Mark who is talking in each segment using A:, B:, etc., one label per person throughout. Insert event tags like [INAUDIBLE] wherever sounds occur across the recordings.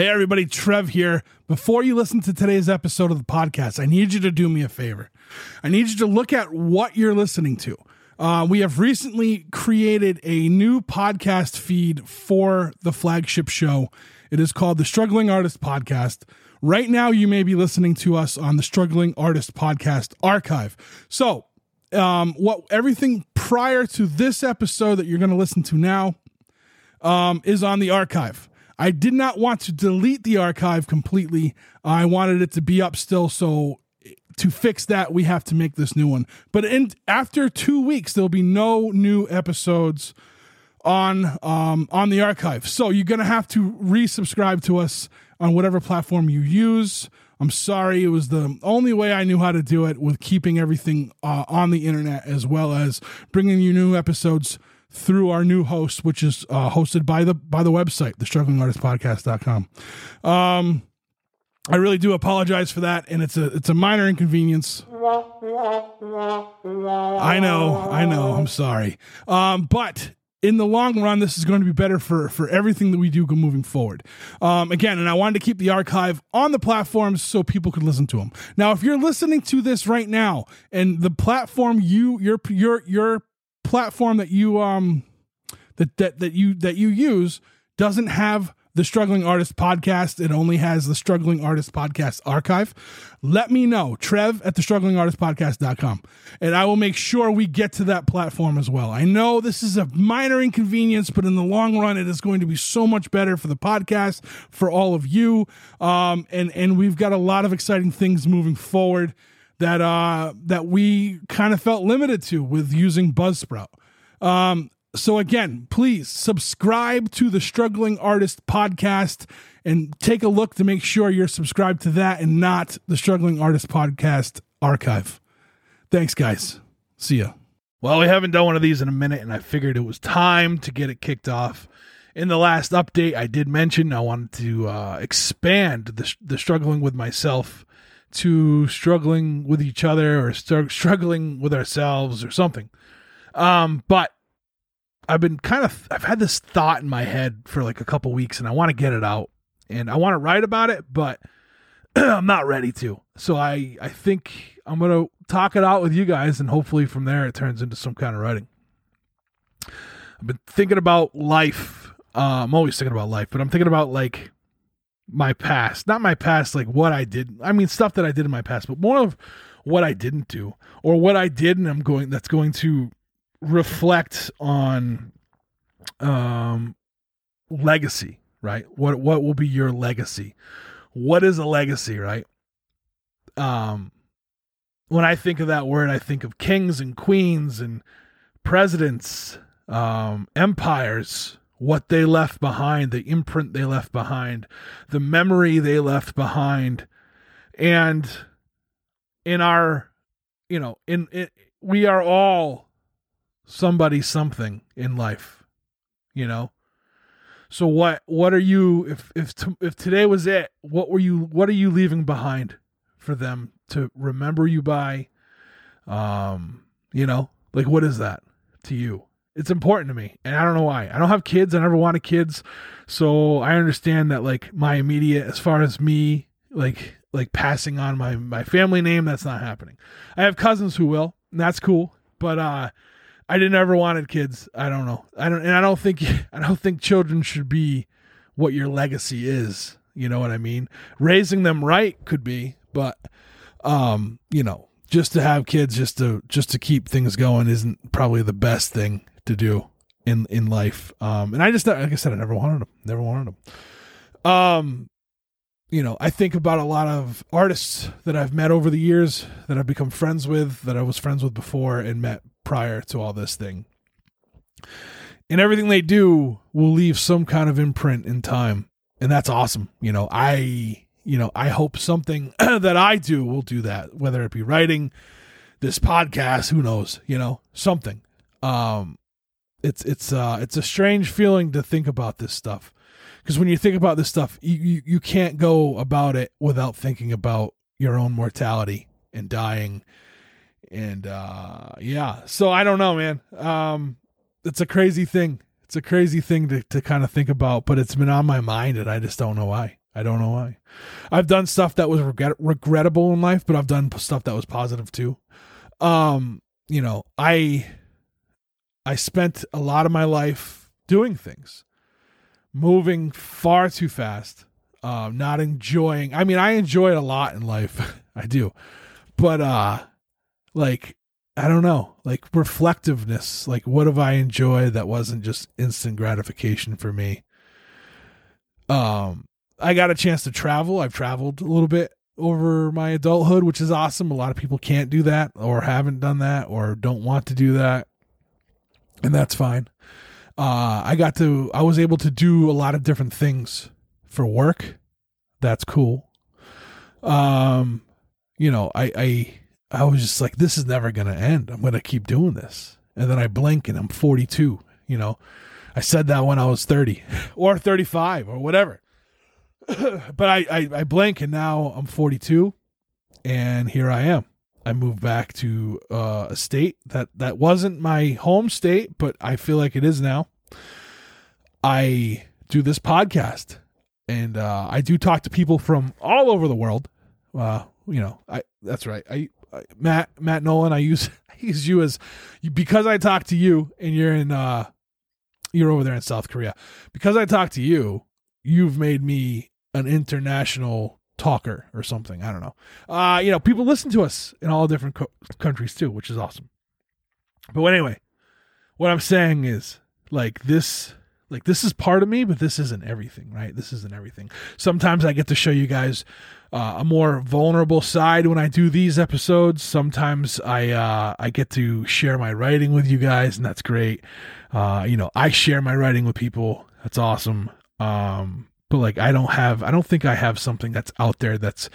A: Hey, everybody, Trev here. Before you listen to today's episode of the podcast, I need you to do me a favor. I need you to look at what you're listening to. Uh, we have recently created a new podcast feed for the flagship show. It is called the Struggling Artist Podcast. Right now, you may be listening to us on the Struggling Artist Podcast archive. So, um, what everything prior to this episode that you're going to listen to now um, is on the archive. I did not want to delete the archive completely. I wanted it to be up still. So to fix that, we have to make this new one. But in after two weeks, there'll be no new episodes on um, on the archive. So you're gonna have to resubscribe to us on whatever platform you use. I'm sorry, it was the only way I knew how to do it with keeping everything uh, on the internet as well as bringing you new episodes through our new host, which is uh, hosted by the by the website, the strugglingartistpodcast.com. Um, I really do apologize for that, and it's a it's a minor inconvenience. I know, I know. I'm sorry, um, but in the long run, this is going to be better for for everything that we do moving forward. Um, again, and I wanted to keep the archive on the platforms so people could listen to them. Now, if you're listening to this right now, and the platform you your your your platform that you um that that that you that you use doesn't have the struggling artist podcast. It only has the struggling artist podcast archive. Let me know trev at the struggling artist podcast.com and i will make sure we get to that platform as well. I know this is a minor inconvenience but in the long run it is going to be so much better for the podcast for all of you. Um, and and we've got a lot of exciting things moving forward that uh that we kind of felt limited to with using buzzsprout um so again, please subscribe to the Struggling Artist podcast and take a look to make sure you're subscribed to that and not the Struggling Artist podcast archive. Thanks, guys. See ya. Well, we haven't done one of these in a minute, and I figured it was time to get it kicked off. In the last update, I did mention I wanted to uh, expand the, the struggling with myself to struggling with each other or str- struggling with ourselves or something. Um, but I've been kind of I've had this thought in my head for like a couple weeks and I want to get it out and I want to write about it, but [CLEARS THROAT] I'm not ready to. So I I think I'm going to talk it out with you guys and hopefully from there it turns into some kind of writing. I've been thinking about life. Uh, I'm always thinking about life, but I'm thinking about like my past, not my past, like what I did. I mean, stuff that I did in my past, but more of what I didn't do or what I did and I'm going, that's going to reflect on um legacy, right? What what will be your legacy? What is a legacy, right? Um when I think of that word, I think of kings and queens and presidents, um, empires, what they left behind, the imprint they left behind, the memory they left behind. And in our, you know, in, we are all somebody something in life, you know. So what what are you if if if today was it, what were you what are you leaving behind for them to remember you by? Um, you know, like what is that to you? It's important to me, and I don't know why. I don't have kids. I never wanted kids, so I understand that like my immediate, as far as me, like like passing on my my family name, that's not happening. I have cousins who will, and that's cool. But uh, I didn't ever wanted kids. I don't know. I don't, and I don't think [LAUGHS] I don't think children should be what your legacy is. You know what I mean? Raising them right could be, but um, you know, just to have kids, just to just to keep things going, isn't probably the best thing to do in in life. Um, and I just like I said, I never wanted them. Never wanted them. Um, you know, I think about a lot of artists that I've met over the years that I've become friends with, that I was friends with before and met prior to all this thing. And everything they do will leave some kind of imprint in time. And that's awesome. You know, I you know, I hope something [CLEARS THROAT] that I do will do that, whether it be writing this podcast, who knows, you know, something. Um it's it's uh it's a strange feeling to think about this stuff. Because when you think about this stuff, you, you, you can't go about it without thinking about your own mortality and dying and uh yeah so i don't know man um it's a crazy thing it's a crazy thing to, to kind of think about but it's been on my mind and i just don't know why I don't know why. I've done stuff that was regret- regrettable in life, but I've done stuff that was positive too. Um, you know, I I spent a lot of my life doing things, moving far too fast, um, not enjoying. I mean, I enjoy it a lot in life. [LAUGHS] I do. But uh like I don't know, like reflectiveness, like what have I enjoyed that wasn't just instant gratification for me? Um I got a chance to travel. I've traveled a little bit over my adulthood, which is awesome. A lot of people can't do that or haven't done that or don't want to do that. And that's fine. Uh, I got to, I was able to do a lot of different things for work. That's cool. Um, you know, I, I, I was just like, this is never going to end. I'm going to keep doing this. And then I blink and I'm 42. You know, I said that when I was 30 [LAUGHS] or 35 or whatever. [CLEARS THROAT] but I, I, I blink and now I'm 42 and here I am. I moved back to uh, a state that, that wasn't my home state, but I feel like it is now. I do this podcast and uh, I do talk to people from all over the world. Uh, you know, I that's right. I, I Matt Matt Nolan. I use [LAUGHS] I use you as because I talk to you and you're in uh you're over there in South Korea. Because I talk to you, you've made me an international talker or something. I don't know. Uh, you know, people listen to us in all different co- countries too, which is awesome. But anyway, what I'm saying is like this like this is part of me, but this isn't everything, right? This isn't everything. Sometimes I get to show you guys uh, a more vulnerable side when I do these episodes. Sometimes I uh, I get to share my writing with you guys, and that's great. Uh, you know, I share my writing with people. That's awesome. Um, but like, I don't have, I don't think I have something that's out there that's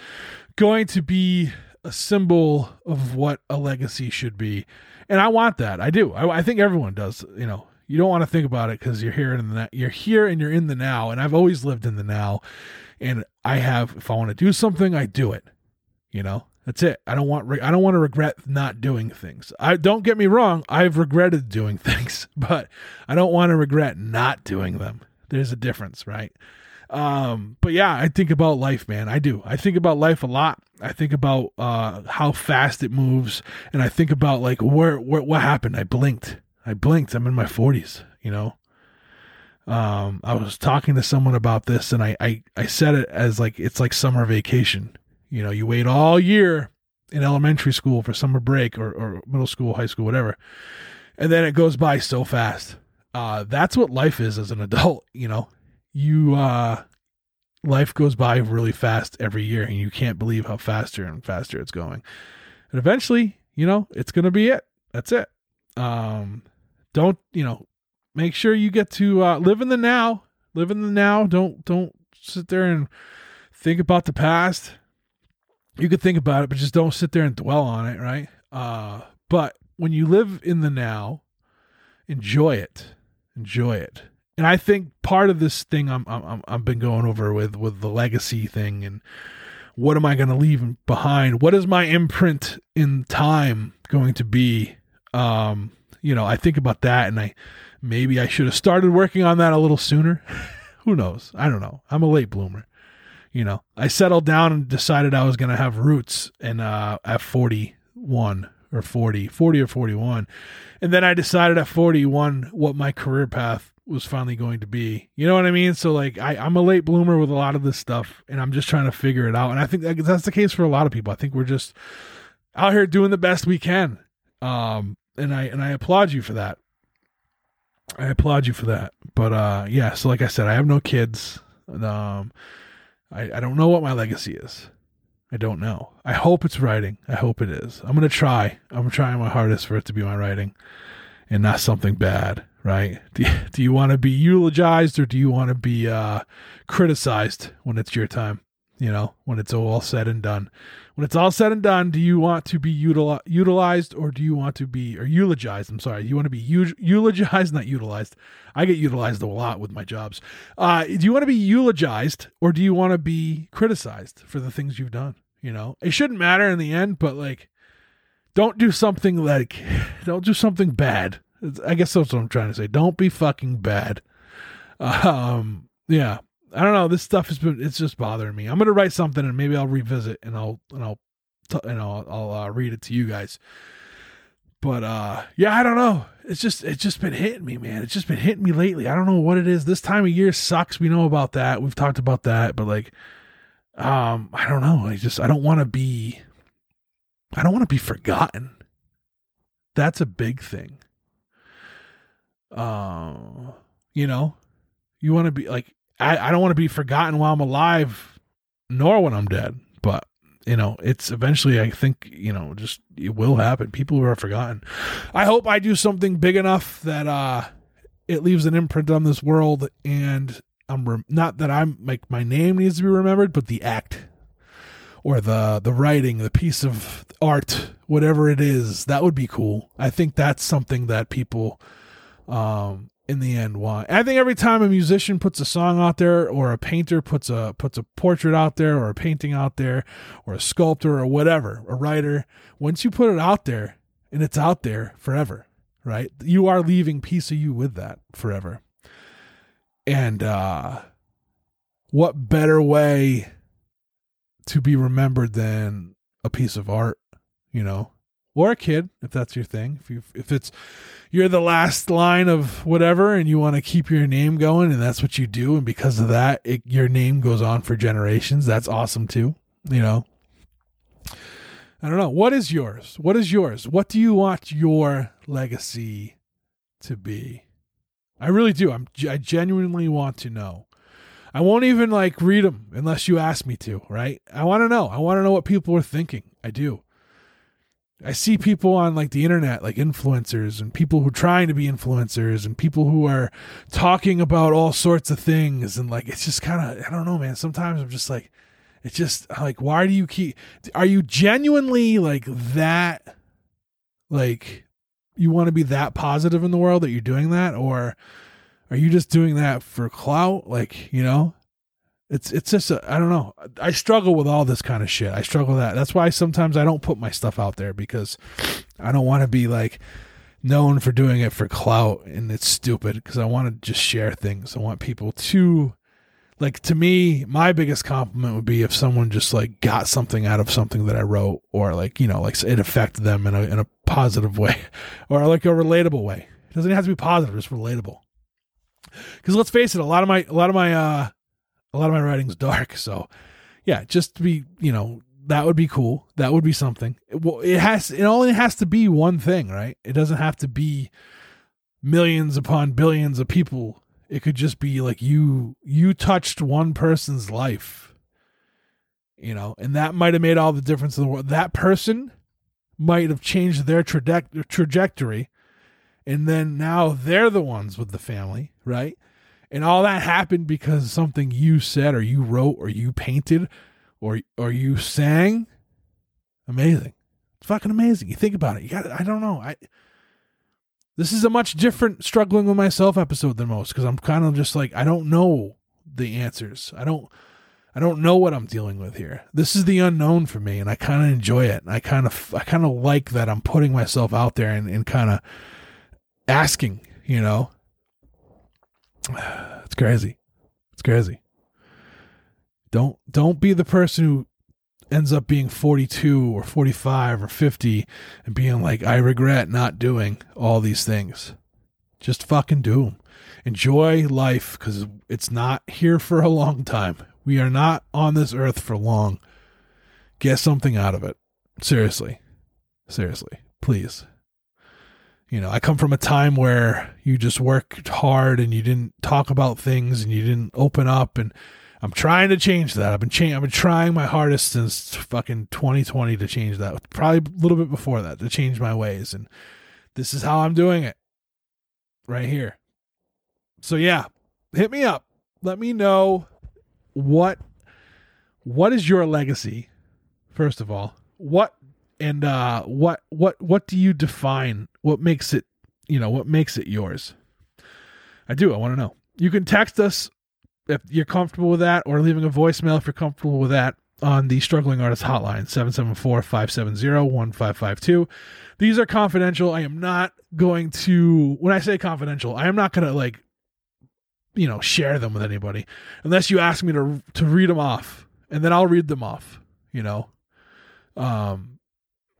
A: going to be a symbol of what a legacy should be. And I want that. I do. I, I think everyone does. You know, you don't want to think about it because you're here the you're here and you're in the now. And I've always lived in the now. And I have, if I want to do something, I do it. You know, that's it. I don't want I don't want to regret not doing things. I don't get me wrong, I've regretted doing [LAUGHS] things, but I don't want to regret not doing them. There's a difference, right? Um, but yeah, I think about life, man. I do. I think about life a lot. I think about uh how fast it moves and I think about like where, where what happened. I blinked. I blinked. I'm in my 40s, you know. Um, I was talking to someone about this and I, I, I said it as like it's like summer vacation you know, you wait all year in elementary school for summer break or, or middle school, high school, whatever. And then it goes by so fast. Uh, that's what life is as an adult, [LAUGHS] you know. You uh life goes by really fast every year and you can't believe how faster and faster it's going. And eventually, you know, it's gonna be it. That's it. Um don't, you know, make sure you get to uh live in the now. Live in the now. Don't don't sit there and think about the past you could think about it, but just don't sit there and dwell on it, right? Uh, but when you live in the now, enjoy it, enjoy it. And I think part of this thing I'm I'm I've been going over with with the legacy thing and what am I going to leave behind? What is my imprint in time going to be? Um, you know, I think about that and I maybe I should have started working on that a little sooner. [LAUGHS] Who knows? I don't know. I'm a late bloomer you know, I settled down and decided I was going to have roots and uh, at 41 or 40, 40 or 41. And then I decided at 41 what my career path was finally going to be. You know what I mean? So like I, I'm a late bloomer with a lot of this stuff and I'm just trying to figure it out. And I think that's the case for a lot of people. I think we're just out here doing the best we can. Um, and I, and I applaud you for that. I applaud you for that. But, uh, yeah, so like I said, I have no kids. Um, I, I don't know what my legacy is. I don't know. I hope it's writing. I hope it is. I'm gonna try. I'm trying my hardest for it to be my writing, and not something bad. Right? Do you, [LAUGHS] do you want to be eulogized or do you want to be uh, criticized when it's your time? You know, when it's all said and done. When it's all said and done, do you want to be util- utilized or do you want to be or eulogized? I'm sorry, you want to be [LAUGHS] eulogized, not utilized. I get utilized a lot with my jobs. Uh, do you want to be eulogized or do you want to be criticized for the things you've done? You know, it shouldn't matter in the end, but like, don't do something like, [SIGHS] don't do something bad. I guess that's what I'm trying to say. Don't be fucking bad. Um, yeah, I don't know. This stuff has been it's just bothering me. I'm gonna write something and maybe I'll revisit and I'll and I'll t- and I'll I'll uh, read it to you guys. But uh yeah, I don't know. It's just it's just been hitting me, man. It's just been hitting me lately. I don't know what it is. This time of year sucks. We know about that. We've talked about that, but like um I don't know. I just I don't want to be I don't want to be forgotten. That's a big thing. Uh, you know, you want to be like I, I don't want to be forgotten while I'm alive, nor when I'm dead. But you know, it's eventually I think you know just it will happen. People who are forgotten. I hope I do something big enough that uh it leaves an imprint on this world, and I'm not that I'm like my name needs to be remembered, but the act or the the writing, the piece of art, whatever it is, that would be cool. I think that's something that people um in the end want. I think every time a musician puts a song out there or a painter puts a puts a portrait out there or a painting out there or a sculptor or whatever, a writer, once you put it out there and it's out there forever, right? You are leaving piece of you with that forever. And uh what better way to be remembered than a piece of art, you know? Or a kid, if that's your thing. If you if it's you're the last line of whatever and you want to keep your name going and that's what you do and because of that it, your name goes on for generations that's awesome too you know? I don't know. What is yours? What is yours? What do you want your legacy to be i really do i'm i genuinely want to know i won't even like read them unless you ask me to right i want to know i want to know what people are thinking i do I see people on like the internet, like influencers and people who are trying to be influencers and people who are talking about all sorts of things. And like, it's just kind of, I don't know, man. Sometimes I'm just like, it's just like, why do you keep, are you genuinely like that? Like, you want to be that positive in the world that you're doing that? Or are you just doing that for clout? Like, you know? It's it's just I don't know. I struggle with all this kind of shit. I struggle with that. That's why sometimes I don't put my stuff out there because I don't want to be like known for doing it for clout and it's stupid because I want to just share things. I want people to like to me my biggest compliment would be if someone just like got something out of something that I wrote or like, you know, like it affected them in a in a positive way [LAUGHS] or like a relatable way. It doesn't have to be positive, it's relatable. Cuz let's face it, a lot of my a lot of my uh a lot of my writing's dark. So, yeah, just to be, you know, that would be cool. That would be something. It, well, it has, it only has to be one thing, right? It doesn't have to be millions upon billions of people. It could just be like you, you touched one person's life, you know, and that might have made all the difference in the world. That person might have changed their traje- trajectory. And then now they're the ones with the family, right? And all that happened because something you said or you wrote or you painted or or you sang. Amazing. It's fucking amazing. You think about it. You got I don't know. I This is a much different struggling with myself episode than most because I'm kind of just like I don't know the answers. I don't I don't know what I'm dealing with here. This is the unknown for me and I kind of enjoy it. I kind of I kind of like that I'm putting myself out there and, and kind of asking, you know, [SIGHS] it's crazy. It's crazy. Don't don't be the person who ends up being 42 or 45 or 50 and being like I regret not doing all these things. Just fucking do them. Enjoy life cuz it's not here for a long time. We are not on this earth for long. Get something out of it. Seriously. Seriously. Please. You know, I come from a time where you just worked hard and you didn't talk about things and you didn't open up and I'm trying to change that. I've been cha- I've been trying my hardest since fucking 2020 to change that. Probably a little bit before that to change my ways and this is how I'm doing it. Right here. So yeah, hit me up. Let me know what what is your legacy first of all. What and uh, what what what do you define? What makes it you know what makes it yours? I do. I want to know. You can text us if you're comfortable with that, or leaving a voicemail if you're comfortable with that on the Struggling Artist Hotline 774-570-1552. These are confidential. I am not going to when I say confidential, I am not going to like you know, share them with anybody unless you ask me to to read them off, and then I'll read them off. You know, um,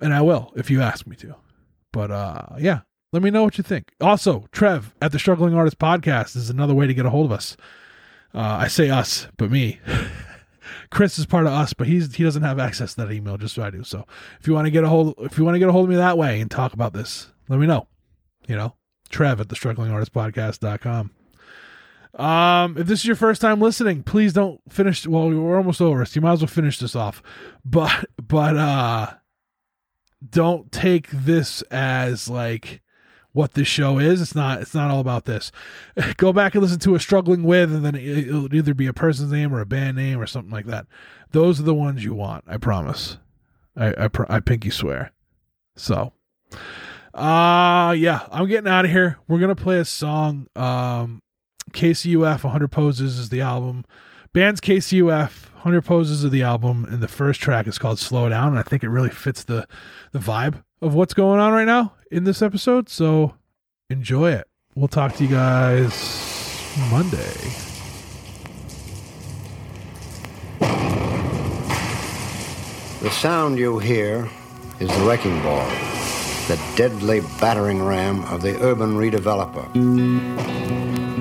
A: and I will if you ask me to. But uh, yeah, let me know what you think. Also, Trev at the Struggling Artist Podcast is another way to get a hold of us. Uh, I say us, but me. [LAUGHS] Chris is part of us, but he's he doesn't have access to that email, just so I do. So if you want to get a hold, if you want to get a hold of me that way and talk about this, let me know. You know, Trev at the Struggling Artist Podcast.com. Um, if this is your first time listening, please don't finish. Well, we're almost over, so you might as well finish this off. [LAUGHS] But but uh, don't take this as like what this show is. It's not. It's not all about this. [LAUGHS] Go back and listen to a struggling with, and then it'll either be a person's name or a band name or something like that. Those are the ones you want. I promise. I I, I pinky swear. So, uh yeah, I'm getting out of here. We're gonna play a song. Um, KCUF 100 Poses is the album. Band's KCUF 100 Poses of the album, and the first track is called Slow Down. And I think it really fits the the vibe of what's going on right now in this episode. So enjoy it. We'll talk to you guys Monday.
B: The sound you hear is the wrecking ball, the deadly battering ram of the urban redeveloper.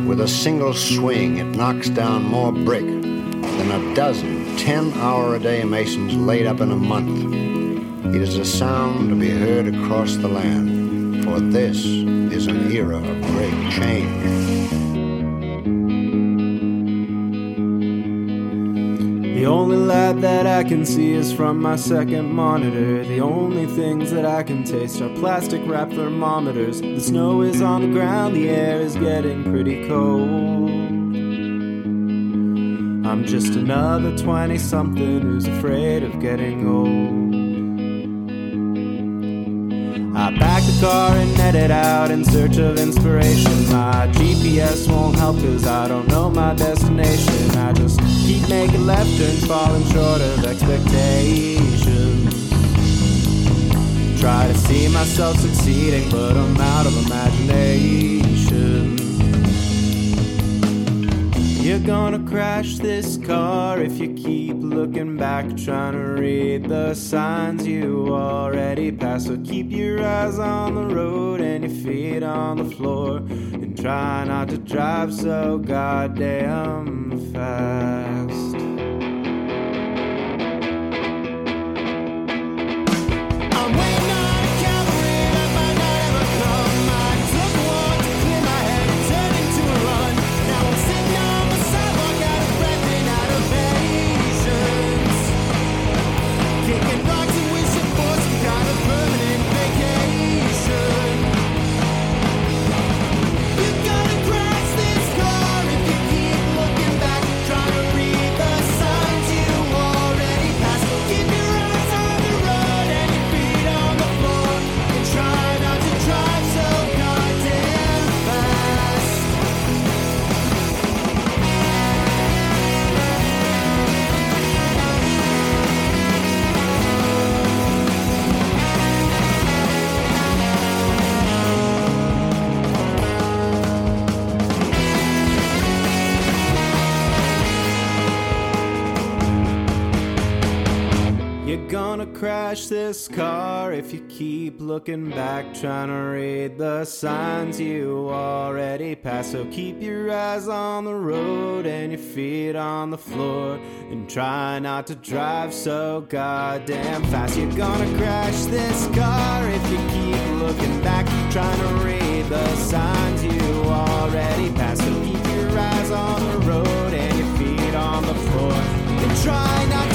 B: With a single swing, it knocks down more brick than a dozen 10 hour a day masons laid up in a month. It is a sound to be heard across the land, for this is an era of great change.
C: The only light that I can see is from my second monitor. The only things that I can taste are plastic wrap thermometers. The snow is on the ground, the air is getting pretty cold. I'm just another 20 something who's afraid of getting old. I back the car and headed out in search of inspiration. My GPS won't help cause I don't know my destination. I just keep making left turns, falling short of expectations. Try to see myself succeeding, but I'm out of imagination. You're gonna crash this car if you keep looking back, trying to read the signs you already passed. So keep your eyes on the road and your feet on the floor, and try not to drive so goddamn fast. You're gonna crash this car if you keep looking back, trying to read the signs you already passed. So keep your eyes on the road and your feet on the floor, and try not to drive so goddamn fast. You're gonna crash this car if you keep looking back, trying to read the signs you already passed. So keep your eyes on the road and your feet on the floor, and try not